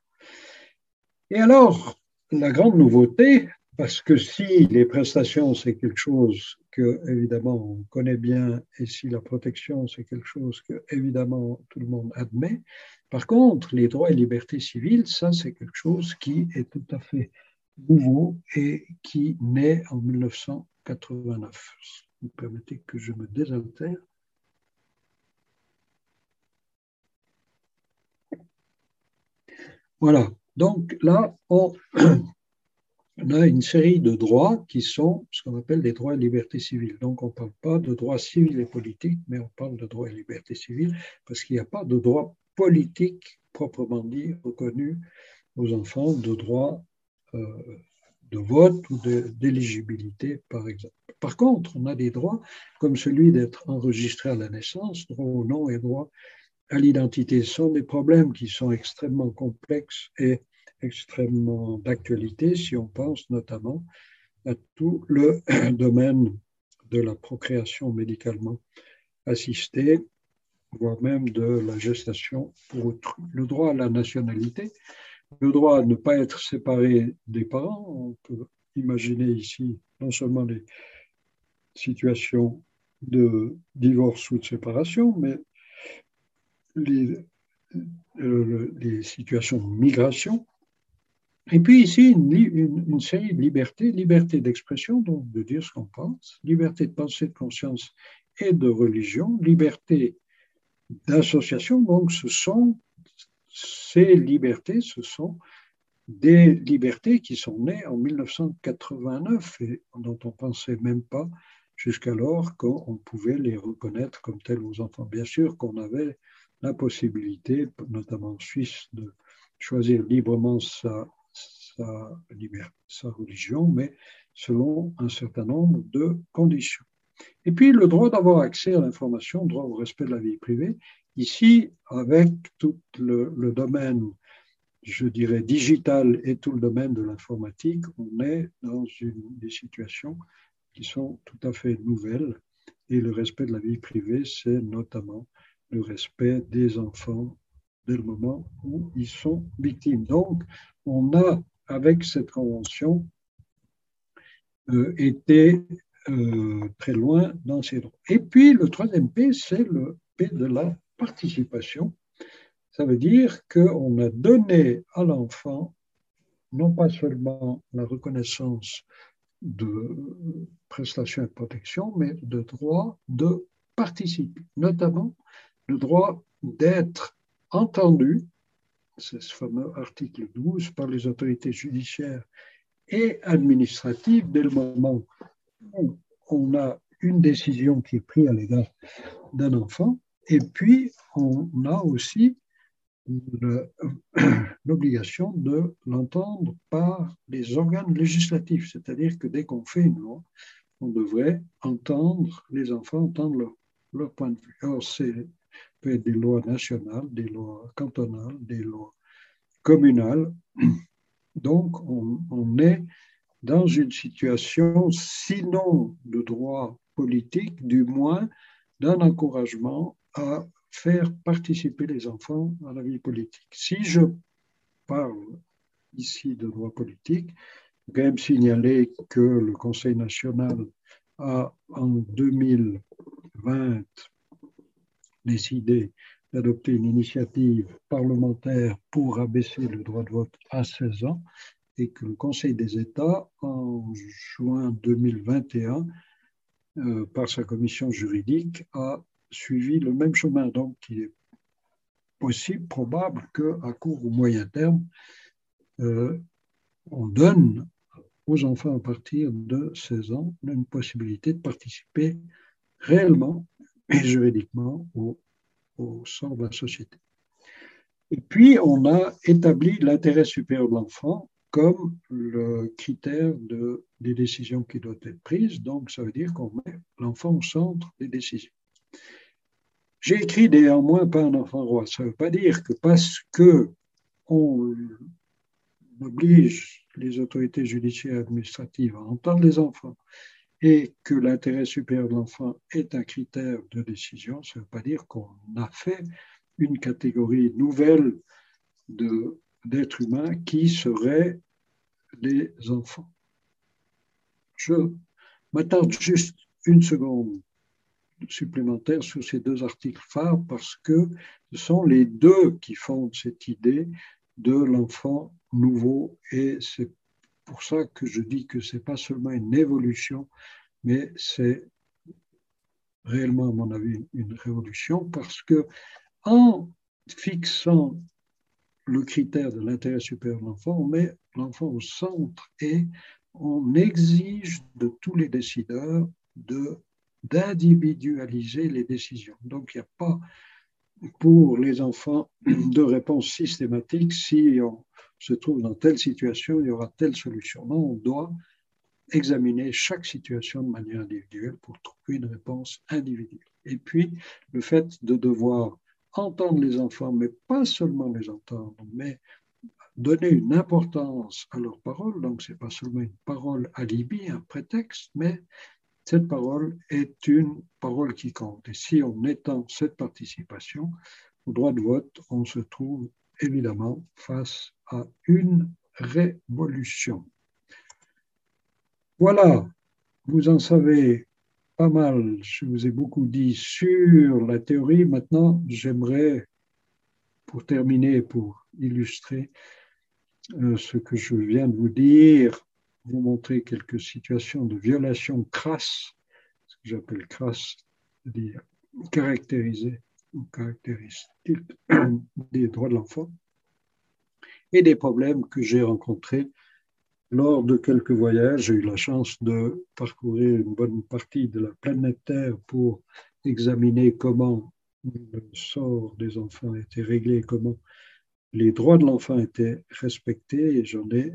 Et alors, la grande nouveauté, parce que si les prestations, c'est quelque chose que, évidemment, on connaît bien, et si la protection, c'est quelque chose que, évidemment, tout le monde admet, par contre, les droits et libertés civiles, ça, c'est quelque chose qui est tout à fait nouveau et qui naît en 1989. Vous permettez que je me désaltère. Voilà, donc là, on, a une série de droits qui sont ce qu'on appelle des droits et libertés civiles. Donc on ne parle pas de droits civils et politiques, mais on parle de droits et libertés civiles parce qu'il n'y a pas de droit politique proprement dit reconnu aux enfants, de droits de vote ou d'éligibilité, par exemple. Par contre, on a des droits comme celui d'être enregistré à la naissance, droit au nom et droit à l'identité. Ce sont des problèmes qui sont extrêmement complexes et extrêmement d'actualité si on pense notamment à tout le domaine de la procréation médicalement assistée, voire même de la gestation pour autrui. Le droit à la nationalité, le droit à ne pas être séparé des parents, on peut imaginer ici non seulement les situations de divorce ou de séparation, mais les, euh, situations de migration, et puis ici, une, série de libertés, liberté d'expression, donc de dire ce qu'on pense, liberté de pensée, de conscience et de religion, liberté d'association, donc ce sont ces libertés, ce sont des libertés qui sont nées en 1989 et dont on ne pensait même pas jusqu'alors qu'on pouvait les reconnaître comme tels aux enfants. Bien sûr qu'on avait la possibilité, notamment en Suisse, de choisir librement sa, sa religion, mais selon un certain nombre de conditions. Et puis le droit d'avoir accès à l'information, droit au respect de la vie privée. Ici, avec tout le, domaine, je dirais, digital et tout le domaine de l'informatique, on est dans une, des situations qui sont tout à fait nouvelles. Et le respect de la vie privée, c'est notamment le respect des enfants dès le moment où ils sont victimes. Donc, on a avec cette convention, euh, était euh, très loin dans ses droits. Et puis le troisième P, c'est le P de la participation. Ça veut dire qu'on a donné à l'enfant non pas seulement la reconnaissance de prestations et protection, mais de droit de participer, notamment le droit d'être entendu c'est ce fameux article 12, par les autorités judiciaires et administratives dès le moment où on a une décision qui est prise à l'égard d'un enfant. Et puis, on a aussi l'obligation de l'entendre par les organes législatifs, c'est-à-dire que dès qu'on fait une loi, on devrait entendre les enfants, entendre leur, point de vue. Alors, c'est peut des lois nationales, des lois cantonales, des lois communales. Donc, on, est dans une situation, sinon de droit politique, du moins d'un encouragement à faire participer les enfants à la vie politique. Si je parle ici de droit politique, je vais quand même signaler que le Conseil national a en 2020 décidé d'adopter une initiative parlementaire pour abaisser le droit de vote à 16 ans et que le Conseil des États, en juin 2021, euh, par sa commission juridique, a suivi le même chemin. Donc, il est possible, probable qu'à court ou moyen terme, euh, on donne aux enfants à partir de 16 ans une possibilité de participer réellement et juridiquement au, au sort de la société. Et puis, on a établi l'intérêt supérieur de l'enfant comme le critère de, des décisions qui doivent être prises. Donc, ça veut dire qu'on met l'enfant au centre des décisions. J'ai écrit néanmoins pas un enfant roi. Ça ne veut pas dire que parce que on oblige les autorités judiciaires et administratives à entendre les enfants et que l'intérêt supérieur de l'enfant est un critère de décision, ça ne veut pas dire qu'on a fait une catégorie nouvelle d'êtres humains qui seraient les enfants. Je m'attarde juste une seconde supplémentaire sur ces deux articles phares parce que ce sont les deux qui fondent cette idée de l'enfant nouveau et c'est pour ça que je dis que ce n'est pas seulement une évolution, mais c'est réellement, à mon avis, une révolution parce que en fixant le critère de l'intérêt supérieur de l'enfant, on met l'enfant au centre et on exige de tous les décideurs de d'individualiser les décisions. Donc, il n'y a pas pour les enfants de réponse systématique si on se trouve dans telle situation, il y aura telle solution. Non, on doit examiner chaque situation de manière individuelle pour trouver une réponse individuelle. Et puis, le fait de devoir entendre les enfants, mais pas seulement les entendre, mais donner une importance à leurs paroles. Donc, ce n'est pas seulement une parole alibi, un prétexte, mais cette parole est une parole qui compte. Et si on étend cette participation au droit de vote, on se trouve évidemment face à une révolution. Voilà, vous en savez pas mal, je vous ai beaucoup dit sur la théorie. Maintenant, j'aimerais, pour terminer, pour illustrer euh, ce que je viens de vous dire, vous montrer quelques situations de violation crasse, ce que j'appelle crasse, c'est-à-dire caractérisées ou caractéristiques des droits de l'enfant, et des problèmes que j'ai rencontrés lors de quelques voyages, j'ai eu la chance de parcourir une bonne partie de la planète Terre pour examiner comment le sort des enfants était réglé, comment les droits de l'enfant étaient respectés et j'en ai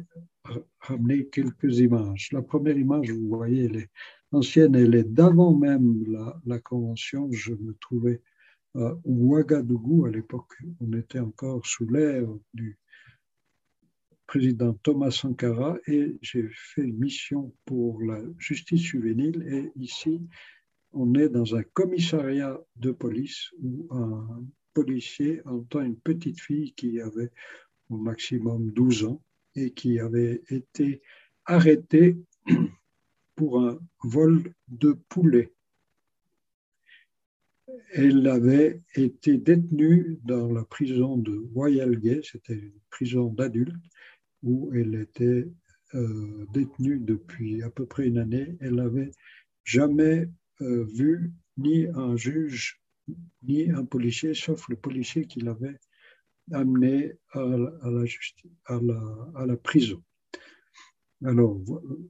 ramené quelques images. La première image, vous voyez, elle est ancienne, elle est d'avant même la, convention. Je me trouvais à Ouagadougou à l'époque, on était encore sous l'ère du président Thomas Sankara et j'ai fait une mission pour la justice juvénile. Et ici, on est dans un commissariat de police où un policier entend une petite fille qui avait au maximum 12 ans et qui avait été arrêtée pour un vol de poulet. Elle avait été détenue dans la prison de Royal Gay, c'était une prison d'adultes, où elle était euh, détenue depuis à peu près une année. Elle n'avait jamais euh, vu ni un juge ni un policier, sauf le policier qui l'avait amené à, la, prison. Alors,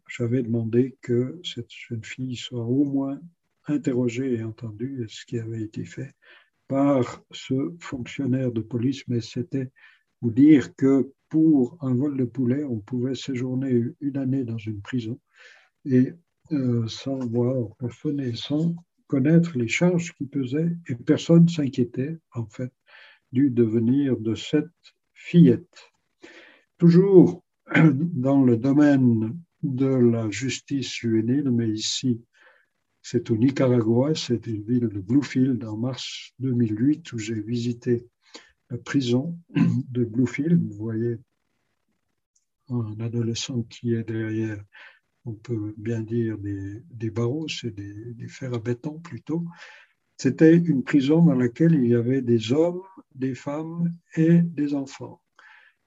j'avais demandé que cette jeune fille soit au moins interrogée et entendue, ce qui avait été fait par ce fonctionnaire de police, mais c'était vous dire que pour un vol de poulet, on pouvait séjourner une année dans une prison et euh, sans voir personne et sans connaître les charges qui pesaient et personne s'inquiétait en fait du devenir de cette fillette. Toujours dans le domaine de la justice juvénile, mais ici c'est au Nicaragua, c'est une ville de Bluefield en mars 2008 où j'ai visité la prison de Bluefield. Vous voyez un adolescent qui est derrière, on peut bien dire, des, barreaux, c'est des, des, fers à béton plutôt. C'était une prison dans laquelle il y avait des hommes, des femmes et des enfants.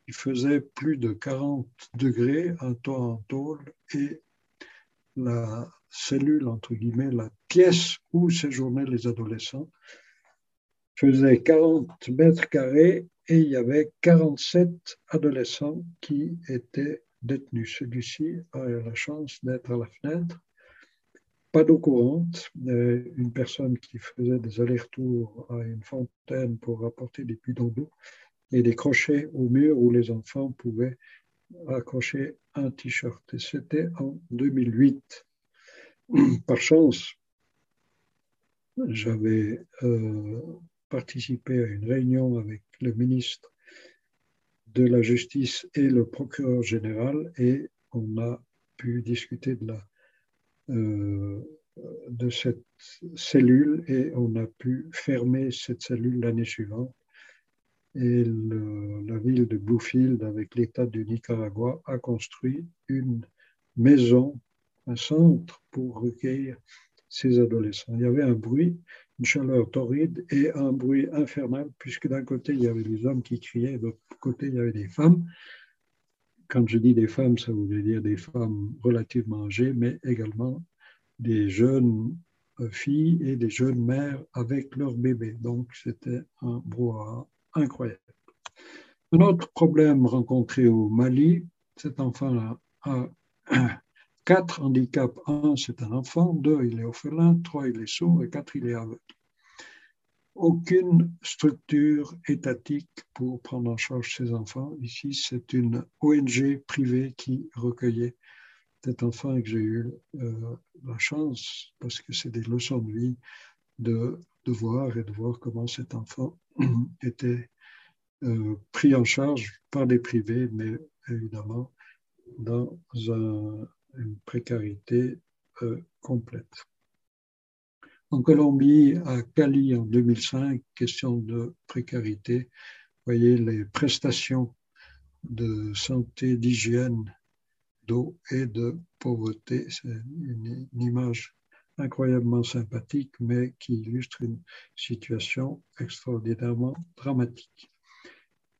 Il faisait plus de 40 degrés, un toit en tôle, et la cellule, entre guillemets, la pièce où séjournaient les adolescents, faisait 40 mètres carrés et il y avait 47 adolescents qui étaient détenus. Celui-ci a eu la chance d'être à la fenêtre. Pas d'eau courante, une personne qui faisait des allers-retours à une fontaine pour apporter des bidons d'eau et des crochets au mur où les enfants pouvaient accrocher un t-shirt. Et c'était en 2008. Par chance, j'avais euh, participé à une réunion avec le ministre de la Justice et le procureur général et on a pu discuter de, la, de cette cellule et on a pu fermer cette cellule l'année suivante. Et la ville de Bluefield, avec l'État du Nicaragua, a construit une maison, un centre pour recueillir ces adolescents. Il y avait un bruit une chaleur torride et un bruit infernal, puisque d'un côté, il y avait des hommes qui criaient, de l'autre côté, il y avait des femmes. Quand je dis des femmes, ça voulait dire des femmes relativement âgées, mais également des jeunes filles et des jeunes mères avec leurs bébés. Donc, c'était un brouhaha incroyable. Un autre problème rencontré au Mali, cet enfant a Quatre handicaps. Un, c'est un enfant. Deux, il est orphelin. Trois, il est sourd. Et quatre, il est aveugle. Aucune structure étatique pour prendre en charge ces enfants. Ici, c'est une ONG privée qui recueillait cet enfant et que j'ai eu euh, la chance, parce que c'est des leçons de vie, de, voir et de voir comment cet enfant était euh, pris en charge par des privés, mais évidemment dans une précarité euh, complète. En Colombie, à Cali en 2005, question de précarité, voyez les prestations de santé, d'hygiène, d'eau et de pauvreté. C'est une, image incroyablement sympathique, mais qui illustre une situation extraordinairement dramatique.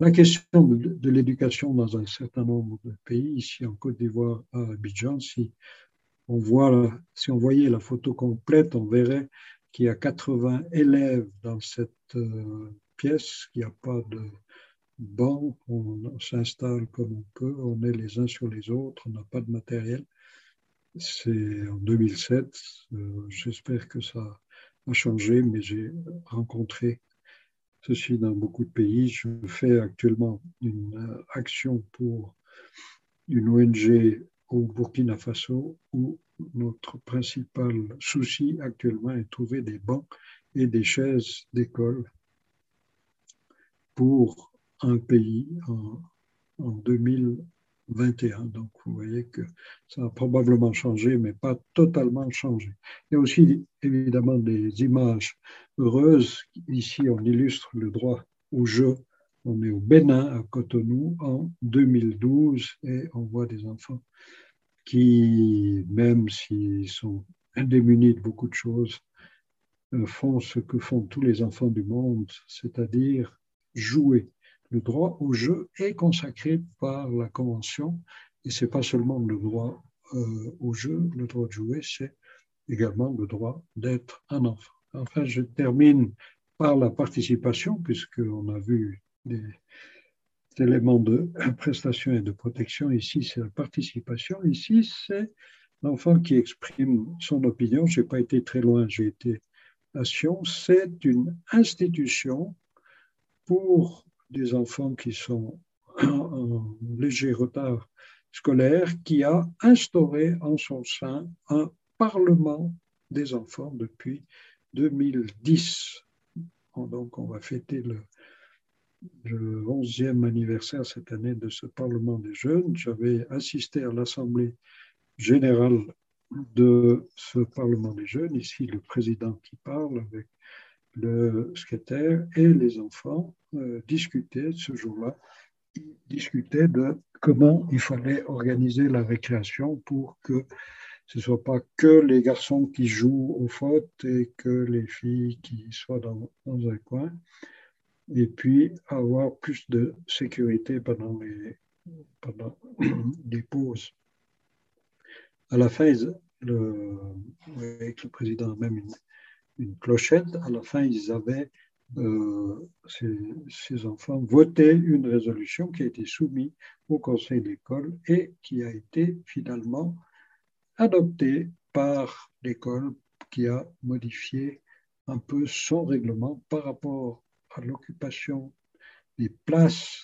La question de, l'éducation dans un certain nombre de pays, ici en Côte d'Ivoire, à Abidjan, si on voit, si on voyait la photo complète, on verrait qu'il y a 80 élèves dans cette euh, pièce, qu'il n'y a pas de banc, on, s'installe comme on peut, on est les uns sur les autres, on n'a pas de matériel. C'est en 2007, euh, j'espère que ça a changé, mais j'ai rencontré ceci dans beaucoup de pays. Je fais actuellement une euh, action pour une ONG au Burkina Faso où notre principal souci actuellement est de trouver des bancs et des chaises d'école pour un pays en, en, 2021. Donc, vous voyez que ça a probablement changé, mais pas totalement changé. Il y a aussi évidemment des images heureuses. Ici, on illustre le droit au jeu on est au Bénin, à Cotonou, en 2012, et on voit des enfants qui, même s'ils sont indémunis de beaucoup de choses, euh, font ce que font tous les enfants du monde, c'est-à-dire jouer. Le droit au jeu est consacré par la Convention, et ce n'est pas seulement le droit euh, au jeu, le droit de jouer, c'est également le droit d'être un enfant. Enfin, je termine par la participation, puisqu'on a vu des éléments de prestation et de protection. Ici, c'est la participation. Ici, c'est l'enfant qui exprime son opinion. Je n'ai pas été très loin, j'ai été à Sion. C'est une institution pour des enfants qui sont en léger retard scolaire qui a instauré en son sein un Parlement des enfants depuis 2010. Donc, on va fêter le, le 11e anniversaire cette année de ce Parlement des jeunes. J'avais assisté à l'Assemblée générale de ce Parlement des jeunes, ici le président qui parle avec le secrétaire et les enfants euh, discutaient ce jour-là, discutaient de comment il fallait organiser la récréation pour que ce ne soit pas que les garçons qui jouent aux fautes et que les filles qui soient dans un coin, et puis avoir plus de sécurité pendant les, pauses. À la fin, le, avec le président même une, clochette, à la fin, ils avaient, euh, ces, enfants, voté une résolution qui a été soumise au conseil d'école et qui a été finalement adoptée par l'école qui a modifié un peu son règlement par rapport à l'occupation des places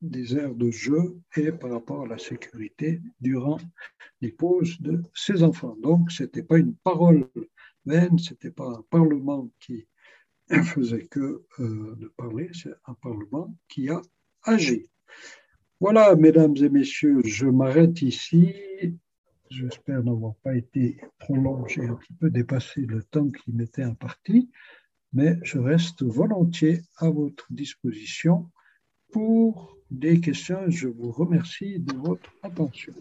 des aires de jeu et par rapport à la sécurité durant les pauses de ces enfants. Donc, ce n'était pas une parole vaine, ce n'était pas un parlement qui faisait que euh, de parler, c'est un parlement qui a agi. Voilà, mesdames et messieurs, je m'arrête ici. J'espère n'avoir pas été trop long, j'ai un petit peu dépassé le temps qui m'était imparti mais je reste volontiers à votre disposition pour des questions. Je vous remercie de votre attention.